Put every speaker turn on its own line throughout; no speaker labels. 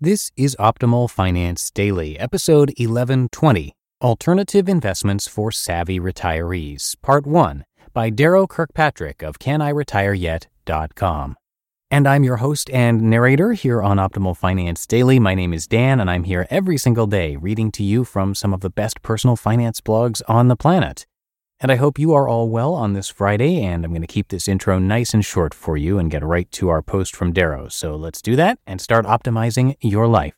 This is Optimal Finance Daily, episode 1120 Alternative Investments for Savvy Retirees, Part 1 by Darrow Kirkpatrick of CanIRetireYet.com. And I'm your host and narrator here on Optimal Finance Daily. My name is Dan, and I'm here every single day reading to you from some of the best personal finance blogs on the planet. And I hope you are all well on this Friday, and I'm going to keep this intro nice and short for you and get right to our post from Darrow. So let's do that and start optimizing your life.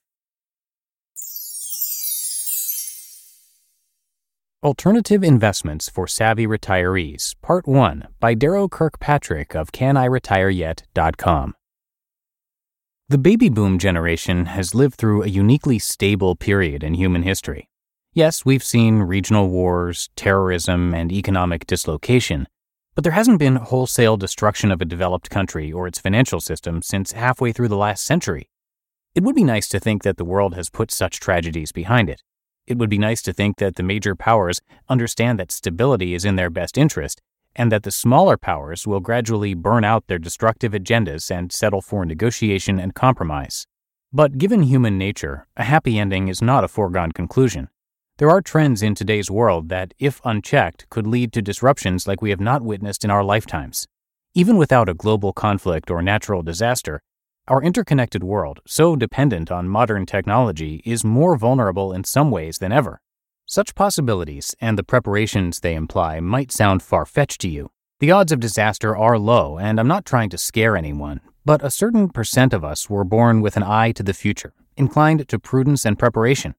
Alternative Investments for Savvy Retirees, Part 1 by Darrow Kirkpatrick of CanIRetireYet.com. The baby boom generation has lived through a uniquely stable period in human history. Yes, we've seen regional wars, terrorism, and economic dislocation, but there hasn't been wholesale destruction of a developed country or its financial system since halfway through the last century. It would be nice to think that the world has put such tragedies behind it. It would be nice to think that the major powers understand that stability is in their best interest and that the smaller powers will gradually burn out their destructive agendas and settle for negotiation and compromise. But given human nature, a happy ending is not a foregone conclusion. There are trends in today's world that, if unchecked, could lead to disruptions like we have not witnessed in our lifetimes. Even without a global conflict or natural disaster, our interconnected world, so dependent on modern technology, is more vulnerable in some ways than ever. Such possibilities and the preparations they imply might sound far fetched to you. The odds of disaster are low, and I'm not trying to scare anyone, but a certain percent of us were born with an eye to the future, inclined to prudence and preparation.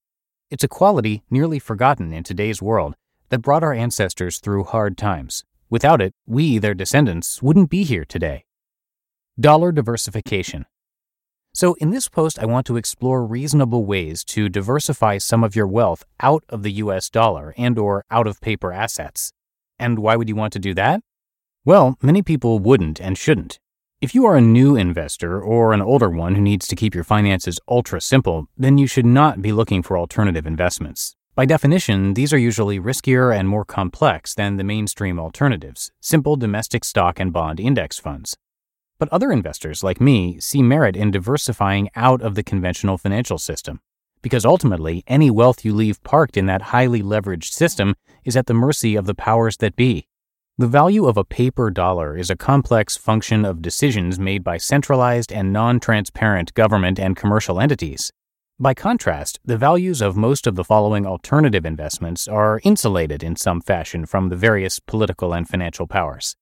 It's a quality nearly forgotten in today's world that brought our ancestors through hard times. Without it, we, their descendants, wouldn't be here today. Dollar diversification. So, in this post, I want to explore reasonable ways to diversify some of your wealth out of the US dollar and or out of paper assets. And why would you want to do that? Well, many people wouldn't and shouldn't. If you are a new investor or an older one who needs to keep your finances ultra simple, then you should not be looking for alternative investments. By definition, these are usually riskier and more complex than the mainstream alternatives, simple domestic stock and bond index funds. But other investors, like me, see merit in diversifying out of the conventional financial system. Because ultimately, any wealth you leave parked in that highly leveraged system is at the mercy of the powers that be. The value of a paper dollar is a complex function of decisions made by centralized and non transparent government and commercial entities. By contrast, the values of most of the following alternative investments are insulated in some fashion from the various political and financial powers.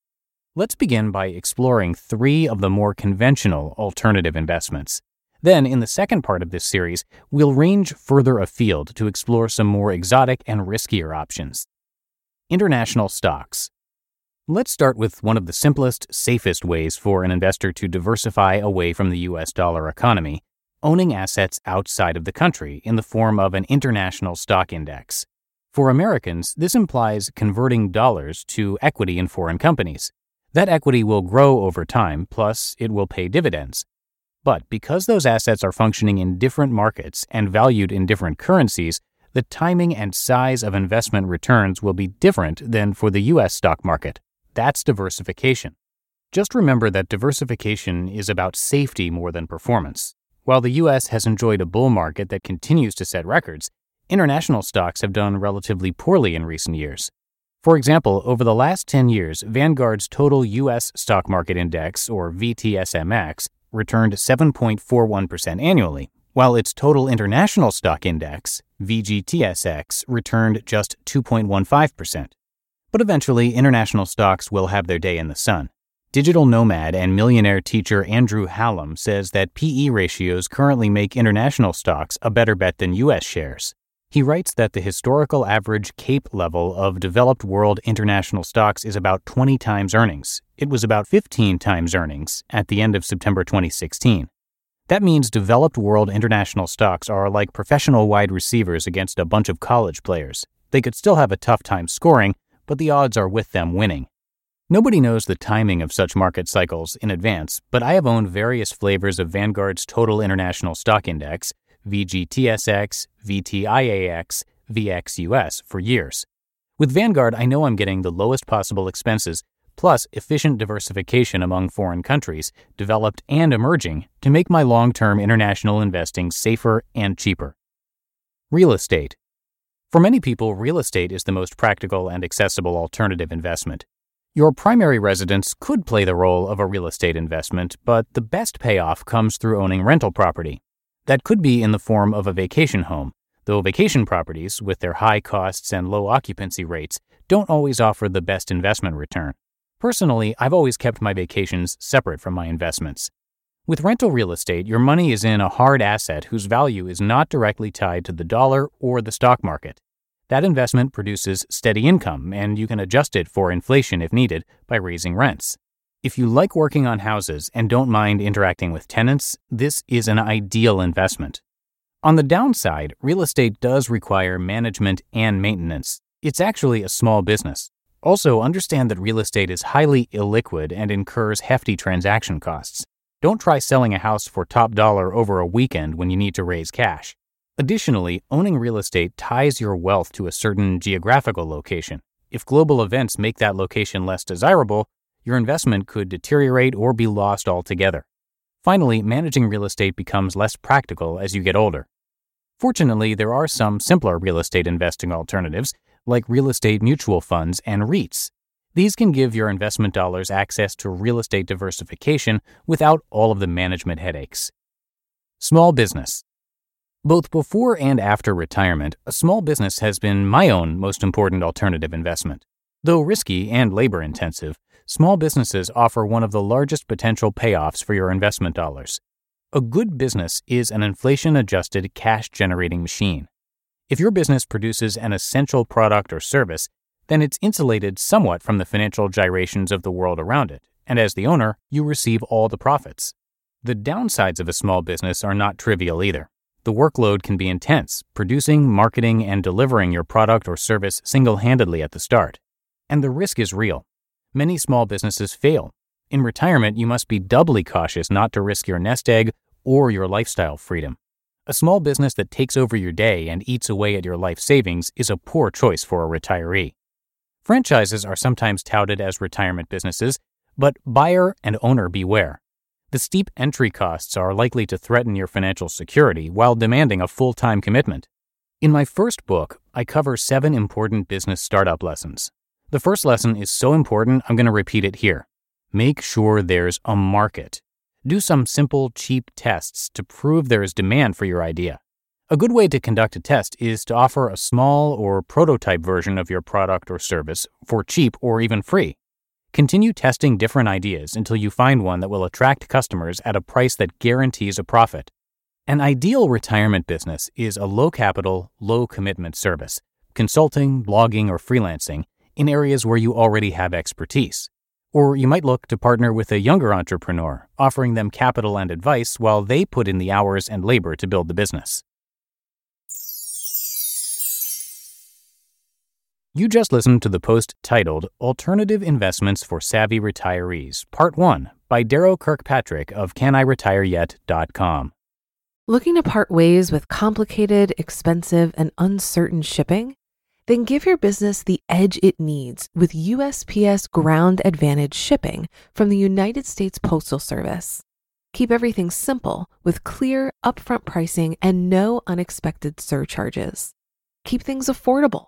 Let's begin by exploring three of the more conventional alternative investments. Then, in the second part of this series, we'll range further afield to explore some more exotic and riskier options. International stocks. Let's start with one of the simplest, safest ways for an investor to diversify away from the US dollar economy owning assets outside of the country in the form of an international stock index. For Americans, this implies converting dollars to equity in foreign companies. That equity will grow over time, plus, it will pay dividends. But because those assets are functioning in different markets and valued in different currencies, the timing and size of investment returns will be different than for the US stock market. That's diversification. Just remember that diversification is about safety more than performance. While the US has enjoyed a bull market that continues to set records, international stocks have done relatively poorly in recent years. For example, over the last 10 years, Vanguard's total U.S. stock market index, or VTSMX, returned 7.41% annually, while its total international stock index, VGTSX, returned just 2.15%. But eventually, international stocks will have their day in the sun. Digital nomad and millionaire teacher Andrew Hallam says that PE ratios currently make international stocks a better bet than U.S. shares. He writes that the historical average CAPE level of developed world international stocks is about 20 times earnings. It was about 15 times earnings at the end of September 2016. That means developed world international stocks are like professional wide receivers against a bunch of college players. They could still have a tough time scoring, but the odds are with them winning. Nobody knows the timing of such market cycles in advance, but I have owned various flavors of Vanguard's Total International Stock Index, VGTSX, VTIAX, VXUS, for years. With Vanguard, I know I'm getting the lowest possible expenses, plus efficient diversification among foreign countries, developed and emerging, to make my long term international investing safer and cheaper. Real estate. For many people, real estate is the most practical and accessible alternative investment. Your primary residence could play the role of a real estate investment, but the best payoff comes through owning rental property. That could be in the form of a vacation home, though vacation properties, with their high costs and low occupancy rates, don't always offer the best investment return. Personally, I've always kept my vacations separate from my investments. With rental real estate, your money is in a hard asset whose value is not directly tied to the dollar or the stock market. That investment produces steady income, and you can adjust it for inflation if needed by raising rents. If you like working on houses and don't mind interacting with tenants, this is an ideal investment. On the downside, real estate does require management and maintenance. It's actually a small business. Also, understand that real estate is highly illiquid and incurs hefty transaction costs. Don't try selling a house for top dollar over a weekend when you need to raise cash. Additionally, owning real estate ties your wealth to a certain geographical location. If global events make that location less desirable, your investment could deteriorate or be lost altogether. Finally, managing real estate becomes less practical as you get older. Fortunately, there are some simpler real estate investing alternatives, like real estate mutual funds and REITs. These can give your investment dollars access to real estate diversification without all of the management headaches. Small business. Both before and after retirement, a small business has been my own most important alternative investment. Though risky and labor intensive, small businesses offer one of the largest potential payoffs for your investment dollars. A good business is an inflation adjusted cash generating machine. If your business produces an essential product or service, then it's insulated somewhat from the financial gyrations of the world around it, and as the owner, you receive all the profits. The downsides of a small business are not trivial either the workload can be intense, producing, marketing, and delivering your product or service single handedly at the start. And the risk is real. Many small businesses fail. In retirement, you must be doubly cautious not to risk your nest egg or your lifestyle freedom. A small business that takes over your day and eats away at your life savings is a poor choice for a retiree. Franchises are sometimes touted as retirement businesses, but buyer and owner beware. The steep entry costs are likely to threaten your financial security while demanding a full time commitment. In my first book, I cover seven important business startup lessons. The first lesson is so important, I'm going to repeat it here. Make sure there's a market. Do some simple, cheap tests to prove there is demand for your idea. A good way to conduct a test is to offer a small or prototype version of your product or service for cheap or even free. Continue testing different ideas until you find one that will attract customers at a price that guarantees a profit. An ideal retirement business is a low capital, low commitment service, consulting, blogging, or freelancing in areas where you already have expertise. Or you might look to partner with a younger entrepreneur, offering them capital and advice while they put in the hours and labor to build the business. You just listened to the post titled Alternative Investments for Savvy Retirees, Part 1 by Darrow Kirkpatrick of CanIRetireYet.com.
Looking to part ways with complicated, expensive, and uncertain shipping? Then give your business the edge it needs with USPS Ground Advantage shipping from the United States Postal Service. Keep everything simple with clear, upfront pricing and no unexpected surcharges. Keep things affordable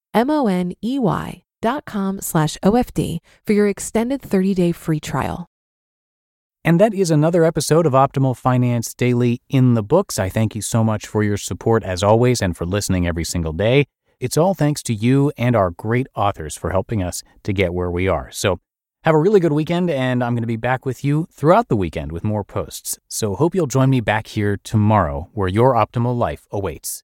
M-O-N-A-R-C-H-M-O-N-E-Y dot com slash OFD for your extended 30-day free trial.
And that is another episode of Optimal Finance Daily in the books. I thank you so much for your support as always and for listening every single day. It's all thanks to you and our great authors for helping us to get where we are. So have a really good weekend, and I'm going to be back with you throughout the weekend with more posts. So hope you'll join me back here tomorrow where your optimal life awaits.